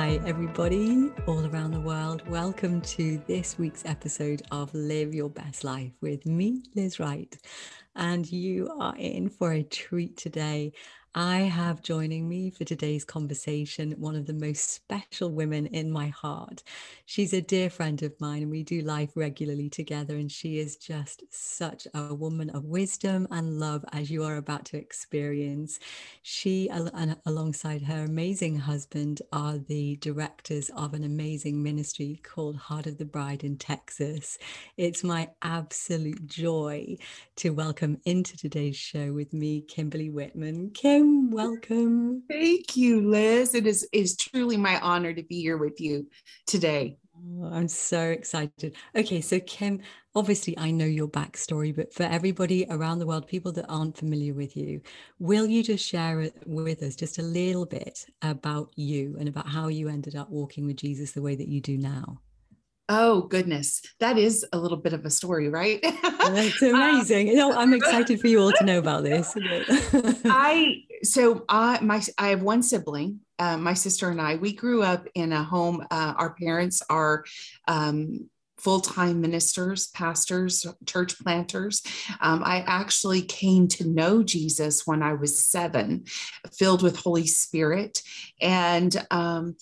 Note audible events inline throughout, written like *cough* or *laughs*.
Hi, everybody, all around the world. Welcome to this week's episode of Live Your Best Life with me, Liz Wright. And you are in for a treat today. I have joining me for today's conversation one of the most special women in my heart. She's a dear friend of mine, and we do life regularly together. And she is just such a woman of wisdom and love, as you are about to experience. She, and alongside her amazing husband, are the directors of an amazing ministry called Heart of the Bride in Texas. It's my absolute joy to welcome into today's show with me, Kymberly Whitman. Kim, welcome, welcome. Thank you, Liz. It is is truly my honor to be here with you today. Oh, I'm so excited. Okay, so Kim, obviously I know your backstory, but for everybody around the world, people that aren't familiar with you, will you just share it with us just a little bit about you and about how you ended up walking with Jesus the way that you do now? Oh goodness, that is a little bit of a story, right? That's *laughs* um, amazing. you know, I'm excited for you all to know about this. *laughs* I so I my I have one sibling. Uh, my sister and I. We grew up in a home. Uh, our parents are. Um, full-time ministers pastors church planters um, i actually came to know jesus when i was seven filled with holy spirit and um,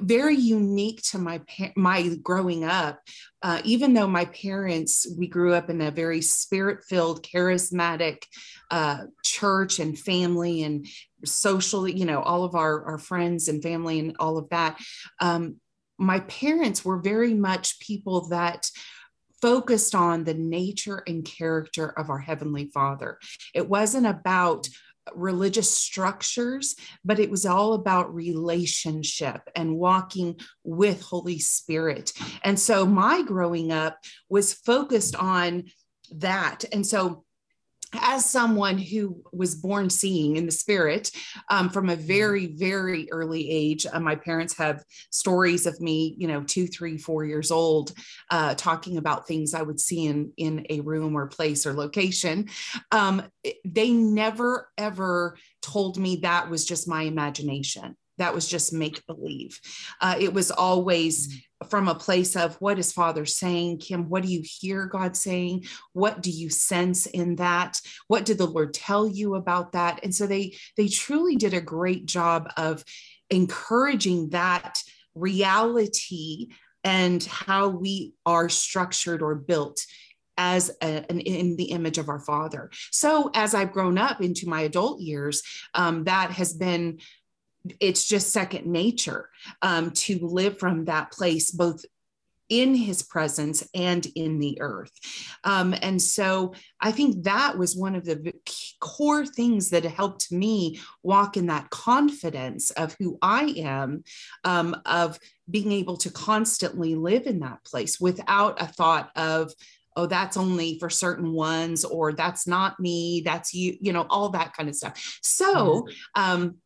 very unique to my my growing up. Uh, even though my parents we grew up in a very spirit filled charismatic uh, church and family and socially you know all of our our friends and family and all of that um, my parents were very much people that focused on the nature and character of our heavenly father. It wasn't about religious structures, but it was all about relationship and walking with Holy Spirit. And so my growing up was focused on that. And so as someone who was born seeing in the spirit um, from a very very early age uh, my parents have stories of me you know two three four years old uh, talking about things i would see in in a room or place or location. Um, they never ever told me that was just my imagination that was just make believe. Uh, it was always mm-hmm. from a place of what is Father saying, Kim? What do you hear God saying? What do you sense in that? What did the Lord tell you about that? And so they they truly did a great job of encouraging that reality and how we are structured or built as a, an, in the image of our father so as i've grown up into my adult years um, that has been it's just second nature um, to live from that place, both in his presence and in the earth. Um, and so I think that was one of the core things that helped me walk in that confidence of who I am, um, of being able to constantly live in that place without a thought of, oh that's only for certain ones or that's not me that's you you know all that kind of stuff so um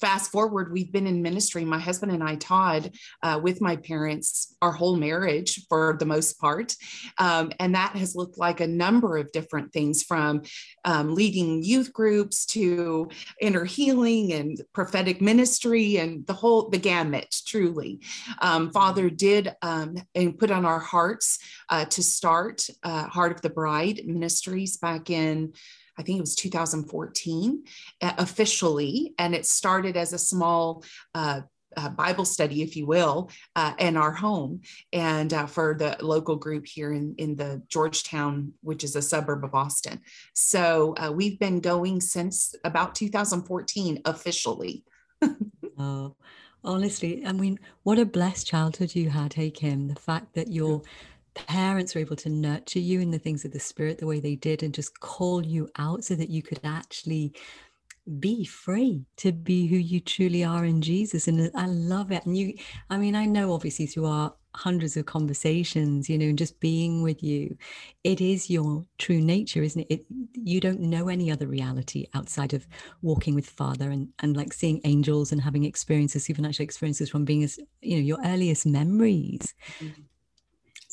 fast forward we've been in ministry my husband and i todd uh, with my parents our whole marriage for the most part. Um, and that has looked like a number of different things from um, leading youth groups to inner healing and prophetic ministry and the whole the gamut truly. Um, father did um, and put on our hearts uh, to start uh, heart of the bride ministries back in I think it was 2014 uh, officially, and it started as a small uh, uh, Bible study, if you will, uh, in our home, and uh, for the local group here in, in the Georgetown, which is a suburb of Austin. So uh, we've been going since about 2014 officially. *laughs* oh, honestly, I mean, what a blessed childhood you had, hey Kim. The fact that you're parents were able to nurture you in the things of the spirit the way they did and just call you out so that you could actually be free to be who you truly are in Jesus. And I love it. And you, I mean, I know obviously through our hundreds of conversations, you know, and just being with you, it is your true nature, isn't it? it you don't know any other reality outside of walking with Father and, and like seeing angels and having experiences, supernatural experiences from being as, you know, your earliest memories. Mm-hmm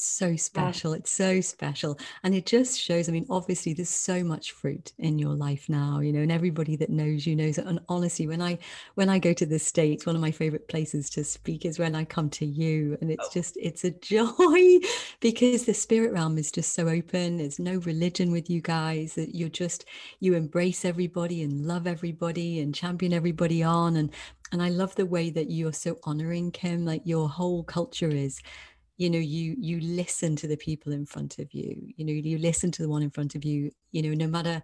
so special. Yeah. It's so special. And it just shows, I mean, obviously there's so much fruit in your life now, you know, and everybody that knows you knows it. And honestly, when I when I go to the States, one of my favorite places to speak is when I come to you. And it's oh. just it's a *laughs* joy because the spirit realm is just so open. There's no religion with you guys. That you're just you embrace everybody and love everybody and champion everybody on. And and I love the way that you're so honoring Kim, like your whole culture is you know you you listen to the people in front of you you know you listen to the one in front of you you know no matter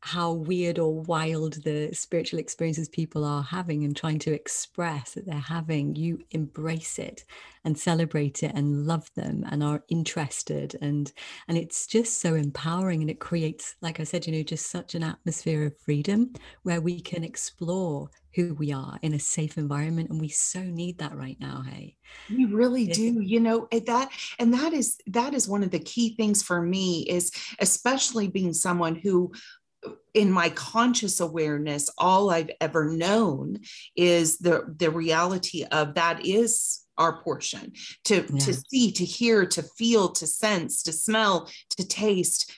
how weird or wild the spiritual experiences people are having and trying to express that they're having you embrace it and celebrate it and love them and are interested and and it's just so empowering and it creates like i said you know just such an atmosphere of freedom where we can explore who we are in a safe environment and we so need that right now hey. We really do you know that and that is that is one of the key things for me is especially being someone who in my conscious awareness all i've ever known is the the reality of that is our portion to yeah. to see to hear to feel to sense to smell to taste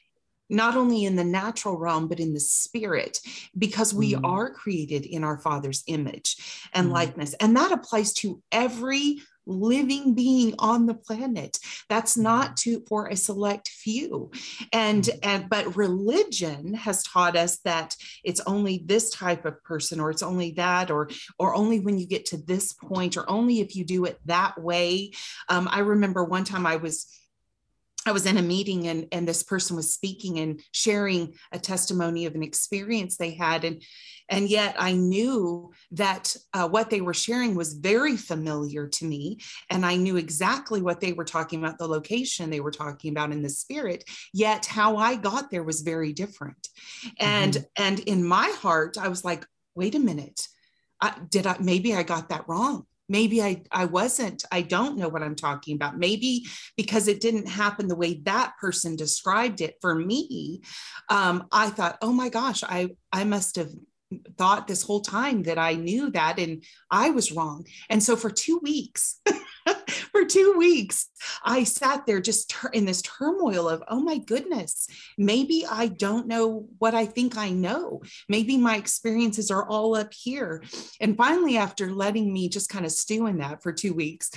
not only in the natural realm but in the spirit because we mm. are created in our father's image and mm. likeness and that applies to every living being on the planet. That's not to for a select few. And mm-hmm. and but religion has taught us that it's only this type of person or it's only that or or only when you get to this point or only if you do it that way. Um, i remember one time i was I was in a meeting and, and this person was speaking and sharing a testimony of an experience they had. And, and yet I knew that uh, what they were sharing was very familiar to me. And I knew exactly what they were talking about, the location they were talking about in the spirit. Yet how I got there was very different. And, mm-hmm. and in my heart, I was like, wait a minute. Uh, did I, maybe I got that wrong maybe I, I wasn't i don't know what i'm talking about. Maybe because it didn't happen the way that person described it for me um, i thought oh my gosh i i must have thought this whole time that i knew that and i was wrong. And so for two weeks *laughs* *laughs* for two weeks, I sat there just in this turmoil of, oh my goodness, maybe I don't know what I think I know. Maybe my experiences are all up here. And finally, after letting me just kind of stew in that for two weeks,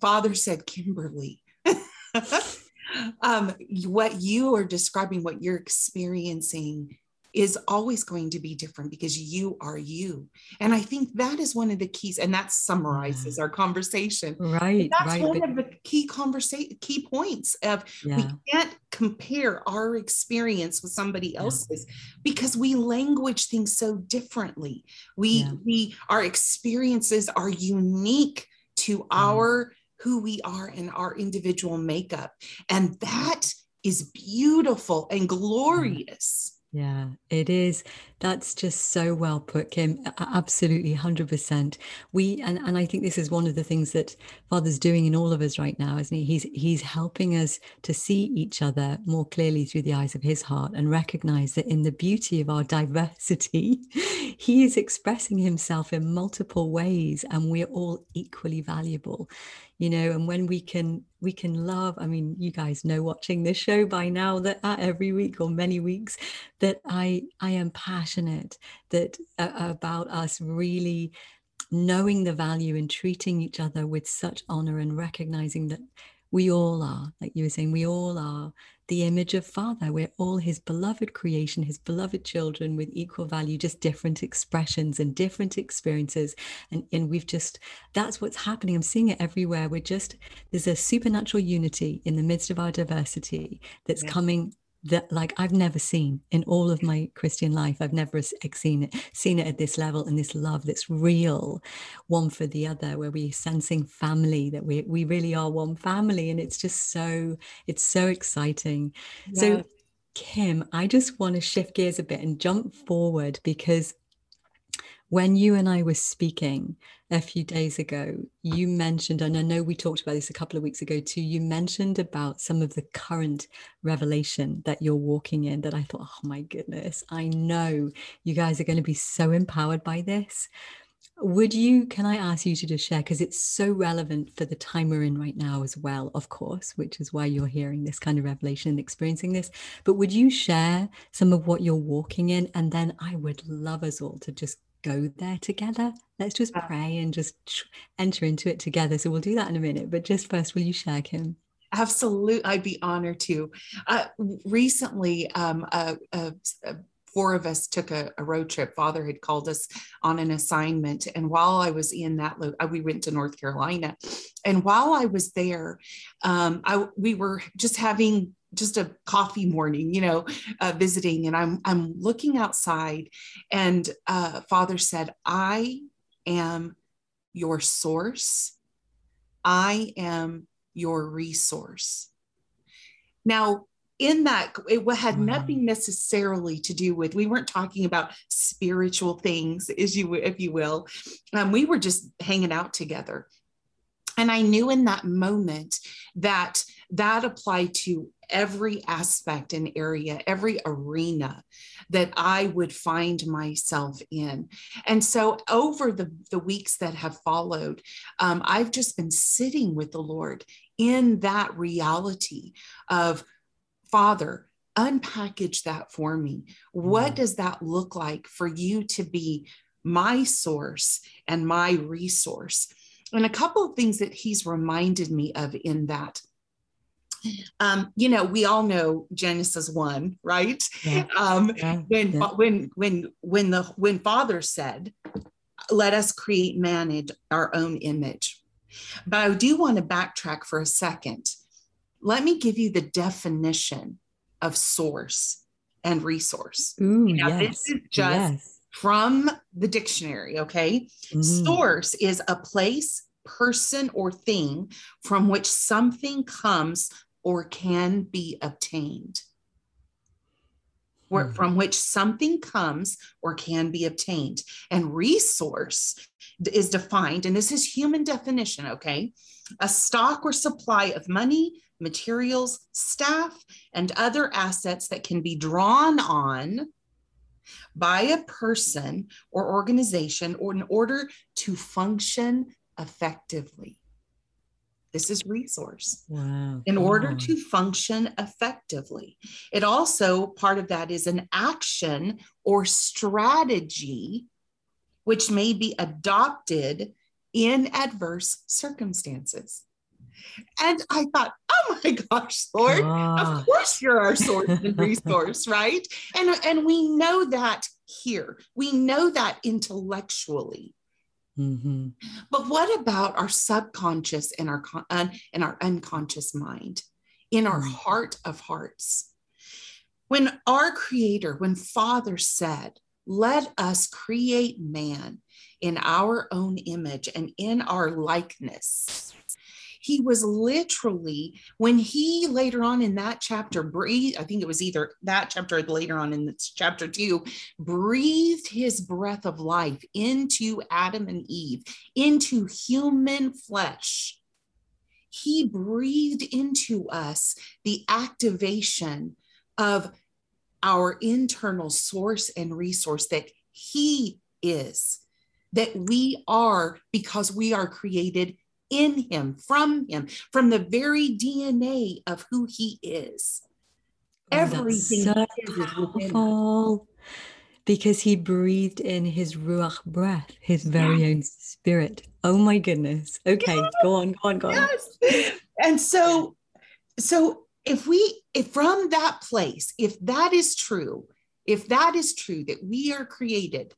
Father said, Kymberly, *laughs* um, what you are describing, what you're experiencing is always going to be different because you are you. And I think that is one of the keys, and that summarizes yeah. our conversation. Right. that's right. one but, of the key conversation key points of yeah. we can't compare our experience with somebody else's yeah. because we language things so differently. We we our experiences are unique to mm. our who we are and our individual makeup. And that is beautiful and glorious. Yeah, it is. That's just so well put, Kim. Absolutely, 100%. We, and, and I think this is one of the things that Father's doing in all of us right now, isn't he? He's, he's helping us to see each other more clearly through the eyes of his heart and recognize that in the beauty of our diversity, *laughs* he is expressing himself in multiple ways and we're all equally valuable you know and when we can we can love i mean you guys know watching this show by now that uh, every week or many weeks that i i am passionate that uh, about us really knowing the value and treating each other with such honor and recognizing that we all are like you were saying we all are the image of Father. We're all His beloved creation, His beloved children with equal value, just different expressions and different experiences. And, and we've just, that's what's happening. I'm seeing it everywhere. We're just, there's a supernatural unity in the midst of our diversity that's yeah. coming that like I've never seen in all of my Christian life. I've never seen it, seen it at this level and this love that's real, one for the other, where we're sensing family, that we we really are one family. And it's just so, it's so exciting. Yeah. So Kim, I just want to shift gears a bit and jump forward because when you and I were speaking a few days ago, you mentioned, and I know we talked about this a couple of weeks ago too, you mentioned about some of the current revelation that you're walking in that I thought, oh my goodness, I know you guys are going to be so empowered by this. Would you, can I ask you to just share, because it's so relevant for the time we're in right now as well, of course, which is why you're hearing this kind of revelation and experiencing this. But would you share some of what you're walking in? And then I would love us all to just go there together. Let's just pray and just enter into it together. So we'll do that in a minute. But just first, will you share, Kim? Absolutely, I'd be honored to. Uh, recently, um, uh, uh, four of us took a, a, road trip. Father had called us on an assignment, and while I was in that, uh, we went to North Carolina, and while I was there, um, I we were just having just a coffee morning, you know, uh, visiting, and I'm I'm looking outside, and uh, Father said, "I am your source. I am your resource." Now, in that, it had nothing necessarily to do with. We weren't talking about spiritual things, as you if you will. Um, we were just hanging out together, and I knew in that moment that that applied to every aspect and area, every arena that I would find myself in. And so over the, the weeks that have followed, um, I've just been sitting with the Lord in that reality of Father, unpackage that for me. What mm-hmm. does that look like for you to be my source and my resource? And a couple of things that he's reminded me of in that um, you know, we all know Genesis one, right? Yeah. Um, yeah. When yeah. when when when the when Father said, "Let us create man in our own image," but I do want to backtrack for a second. Let me give you the definition of source and resource. Ooh, now, yes. this is just yes. from the dictionary. Okay, mm. source is a place person or thing from which something comes or can be obtained. Mm-hmm. From which something comes or can be obtained. And resource is defined, and this is human definition, okay? A stock or supply of money, materials, staff, and other assets that can be drawn on by a person or organization or in order to function effectively. This is resource. Wow. In order to function effectively. It also, part of that is an action or strategy which may be adopted in adverse circumstances. And I thought, oh my gosh, Lord, ah. of course you're our source *laughs* and resource, right? And, and we know that here. We know that intellectually. Mm-hmm. But what about our subconscious and our and our unconscious mind, in our mm-hmm. heart of hearts? When our Creator, when Father said, "Let us create man in our own image and in our likeness," he was literally when he later on in that chapter breathed i think it was either that chapter or later on in chapter two breathed his breath of life into adam and eve into human flesh. He breathed into us the activation of our internal source and resource that he is that we are because we are created in him, from him, from the very DNA of who he is. Oh, Everything so is, is because he breathed in his ruach breath, his very own spirit. Oh my goodness. Okay, yes. go on, go on, go on. Yes. And so, so if we, if from that place, if that is true, if that is true, that we are created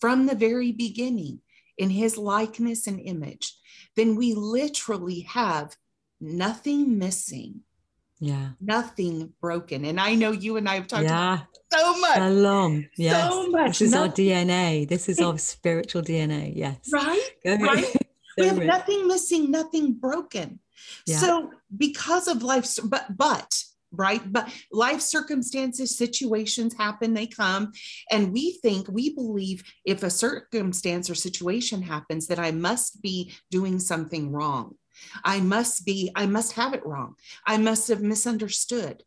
from the very beginning in his likeness and image, then we literally have nothing missing. Yeah. Nothing broken. And I know you and I have talked yeah. so much. Shalom. Yes. So much. This is nothing. our DNA. This is our *laughs* spiritual DNA. Yes. Right. *laughs* right. *laughs* so we have rich. nothing missing, nothing broken. Yeah. So because of life's but but right? But life circumstances, situations happen, they come. And we think, we believe if a circumstance or situation happens, that I must be doing something wrong. I must be, I must have it wrong. I must have misunderstood.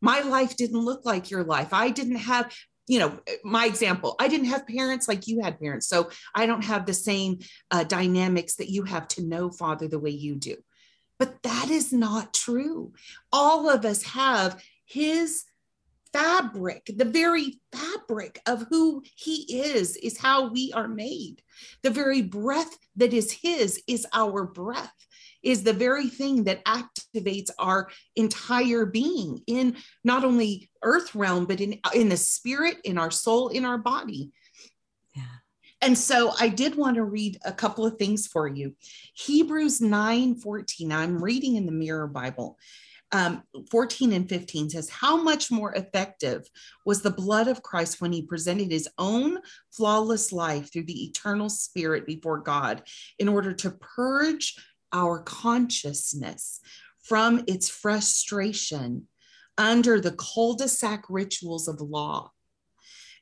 My life didn't look like your life. I didn't have you know my example i didn't have parents like you had parents so i don't have the same uh, dynamics that you have to know father the way you do but that is not true. All of us have his fabric, the very fabric of who he is, is how we are made. The very breath that is his is our breath, is the very thing that activates our entire being in not only earth realm, but in, in the spirit, in our soul, in our body. And so I did want to read a couple of things for you. Hebrews 9 14, I'm reading in the Mirror Bible. Um, 14 and 15 says, How much more effective was the blood of Christ when he presented his own flawless life through the eternal spirit before God in order to purge our consciousness from its frustration under the cul de sac rituals of law?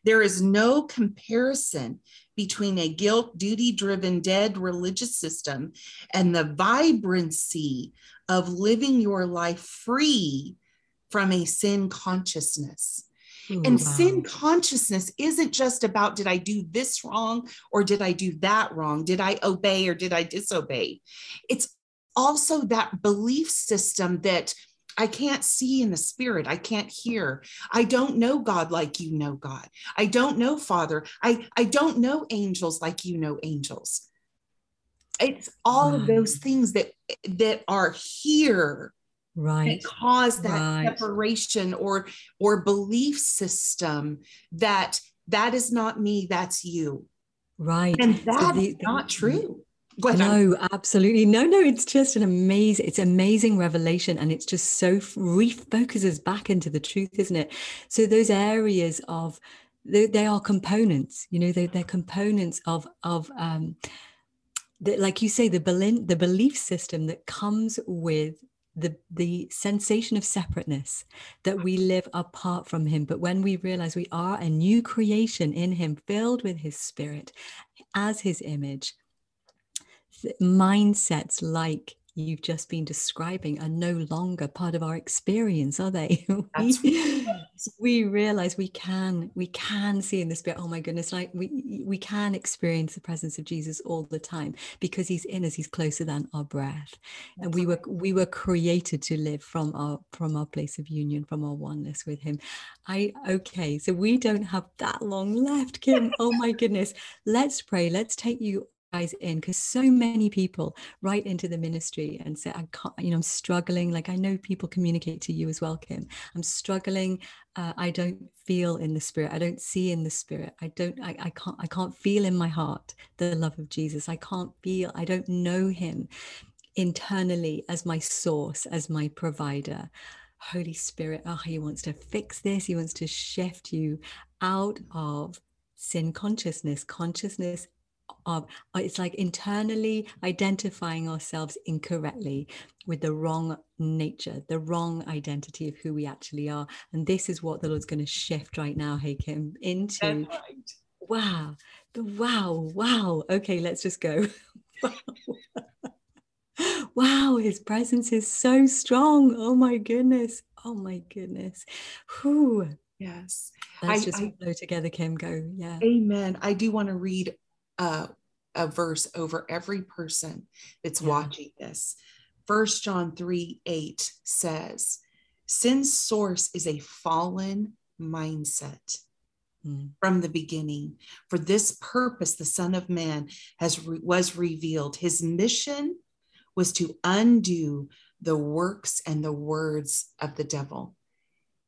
There is no comparison between a guilt duty driven dead religious system and the vibrancy of living your life free from a sin consciousness. Ooh, and wow. sin consciousness isn't just about did I do this wrong or did I do that wrong? Did I obey or did I disobey? It's also that belief system that I can't see in the spirit. I can't hear. I don't know God like you know God. I don't know Father. I, I don't know angels like you know angels. It's all right. of those things that that are here right that cause that right. separation or or belief system that that is not me, that's you. Right. And that's so the, not true no, absolutely. No, no, it's just an amazing, it's amazing revelation. And it's just so refocuses back into the truth, isn't it? So those areas of they, they are components, you know, they, they're components of of um the, like you say, the belief, the belief system that comes with the the sensation of separateness that we live apart from him but when we realize we are a new creation in him filled with his spirit as his image mindsets like you've just been describing are no longer part of our experience are they? *laughs* We, we realize we can we can see in the spirit oh my goodness like we we can experience the presence of jesus all the time because he's in us he's closer than our breath. And we were we were created to live from our from our place of union from our oneness with him. I okay so we don't have that long left kim. Oh my goodness. Let's pray. Let's take you guys in because so many people write into the ministry and say i can't you know i'm struggling. Like i know people communicate to you as well kim. I'm struggling. Uh, i don't feel in the spirit. I don't see in the spirit. I don't I, I can't i can't feel in my heart the love of jesus. I can't feel i don't know him internally as my source as my provider. Holy spirit oh he wants to fix this. He wants to shift you out of sin consciousness. Consciousness of uh, it's like internally identifying ourselves incorrectly with the wrong nature, the wrong identity of who we actually are. And this is what the Lord's going to shift right now, hey Kim, into right. wow, the wow, wow. Okay, let's just go. *laughs* wow, his presence is so strong. Oh my goodness. Oh my goodness. Whew. Yes. Let's I, just I, flow together, Kim. Go. Yeah. Amen. I do want to read uh, a verse over every person that's yeah. watching this. First John 3 8 says, Sin's source is a fallen mindset mm. from the beginning. For this purpose, the Son of Man has was revealed. His mission was to undo the works and the words of the devil.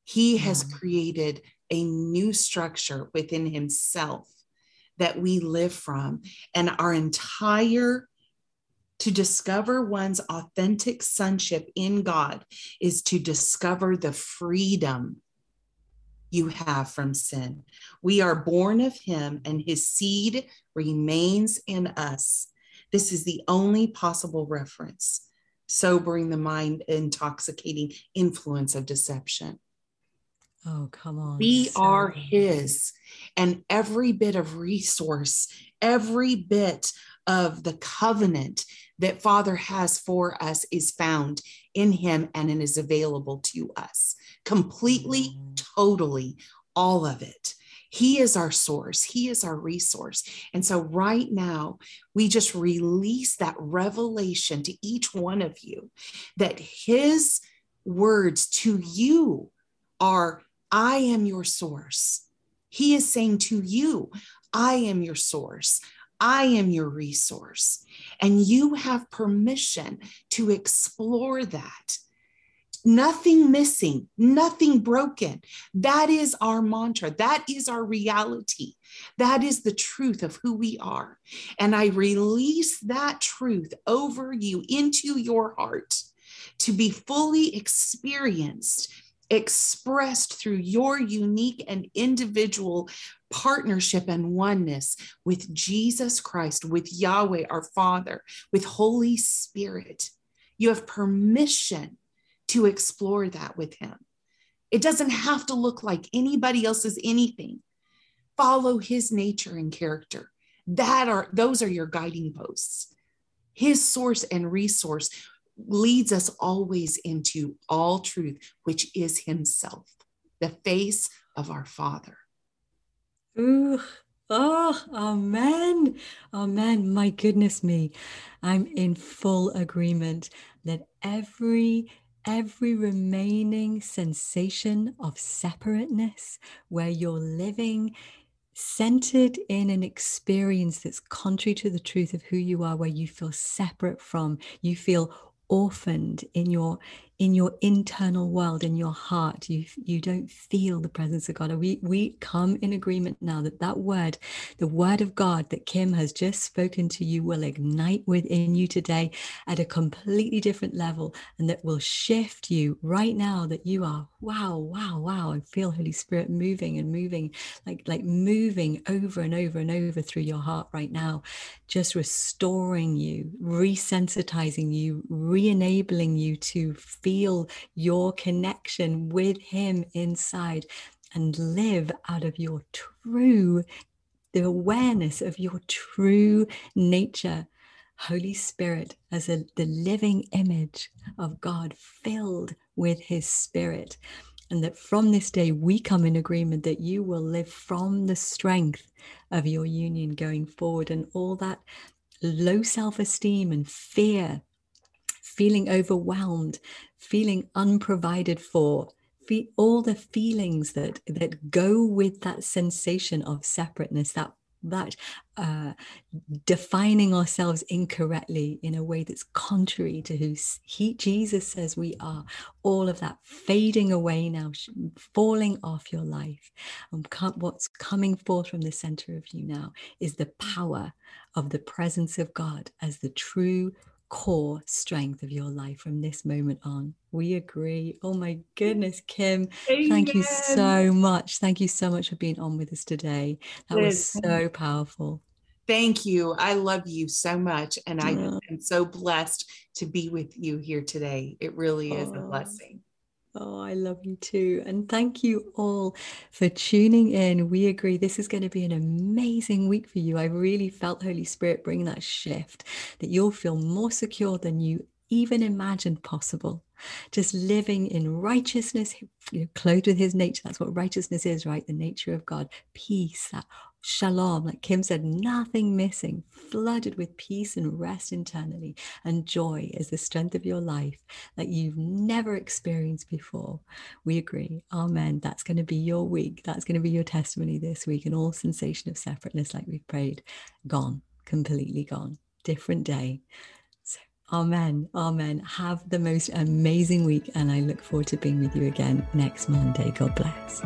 He yeah. has created a new structure within himself that we live from. And our entire to discover one's authentic sonship in God is to discover the freedom you have from sin. We are born of Him, and His seed remains in us. This is the only possible reference sobering the mind, intoxicating influence of deception. Oh, come on. We so are His. And every bit of resource, every bit of the covenant that Father has for us is found in Him and it is available to us completely, totally, all of it. He is our source. He is our resource. And so, right now, we just release that revelation to each one of you that His words to you are I am your source. He is saying to you, I am your source. I am your resource. And you have permission to explore that nothing missing, nothing broken. That is our mantra. That is our reality. That is the truth of who we are. And I release that truth over you into your heart to be fully experienced, expressed through your unique and individual partnership and oneness with Jesus Christ, with Yahweh, our Father, with Holy Spirit. You have permission to explore that with him. It doesn't have to look like anybody else's anything. Follow his nature and character. That are those are your guiding posts. His source and resource leads us always into all truth, which is himself, the face of our Father. Ooh, Oh, amen. Amen. My goodness me. I'm in full agreement that every every remaining sensation of separateness where you're living centered in an experience that's contrary to the truth of who you are where you feel separate from you feel orphaned in your in your internal world in your heart you you don't feel the presence of god. We we come in agreement now that that word the word of god that kim has just spoken to you will ignite within you today at a completely different level and that will shift you right now that you are wow wow wow i feel holy spirit moving and moving like like moving over and over and over through your heart right now just restoring you resensitizing you re-enabling you to feel your connection with Him inside and live out of your true, the awareness of your true nature. Holy Spirit as a, the living image of God filled with His Spirit. And that from this day, we come in agreement that you will live from the strength of your union going forward and all that low self esteem and fear feeling overwhelmed, feeling unprovided for, all the feelings that that go with that sensation of separateness, that that uh, defining ourselves incorrectly in a way that's contrary to who he Jesus says we are. All of that fading away now, falling off your life, and what's coming forth from the center of you now is the power of the presence of God as the true core strength of your life from this moment on. We agree. Oh my goodness, Kim. Amen. Thank you so much. Thank you so much for being on with us today. That was so powerful. Thank you. I love you so much. And I am so blessed to be with you here today. It really is oh. a blessing. Oh, I love you too. And thank you all for tuning in. We agree this is going to be an amazing week for you. I really felt Holy Spirit bring that shift, that you'll feel more secure than you even imagined possible. Just living in righteousness, you know, clothed with his nature. That's what righteousness is, right? The nature of God. Peace, that shalom, like Kim said, nothing missing, flooded with peace and rest internally, and joy is the strength of your life that you've never experienced before. We agree. Amen. That's going to be your week. That's going to be your testimony this week. And all sensation of separateness, like we've prayed, gone, completely gone. Different day. So, Amen. Amen. Have the most amazing week. And I look forward to being with you again next Monday. God bless.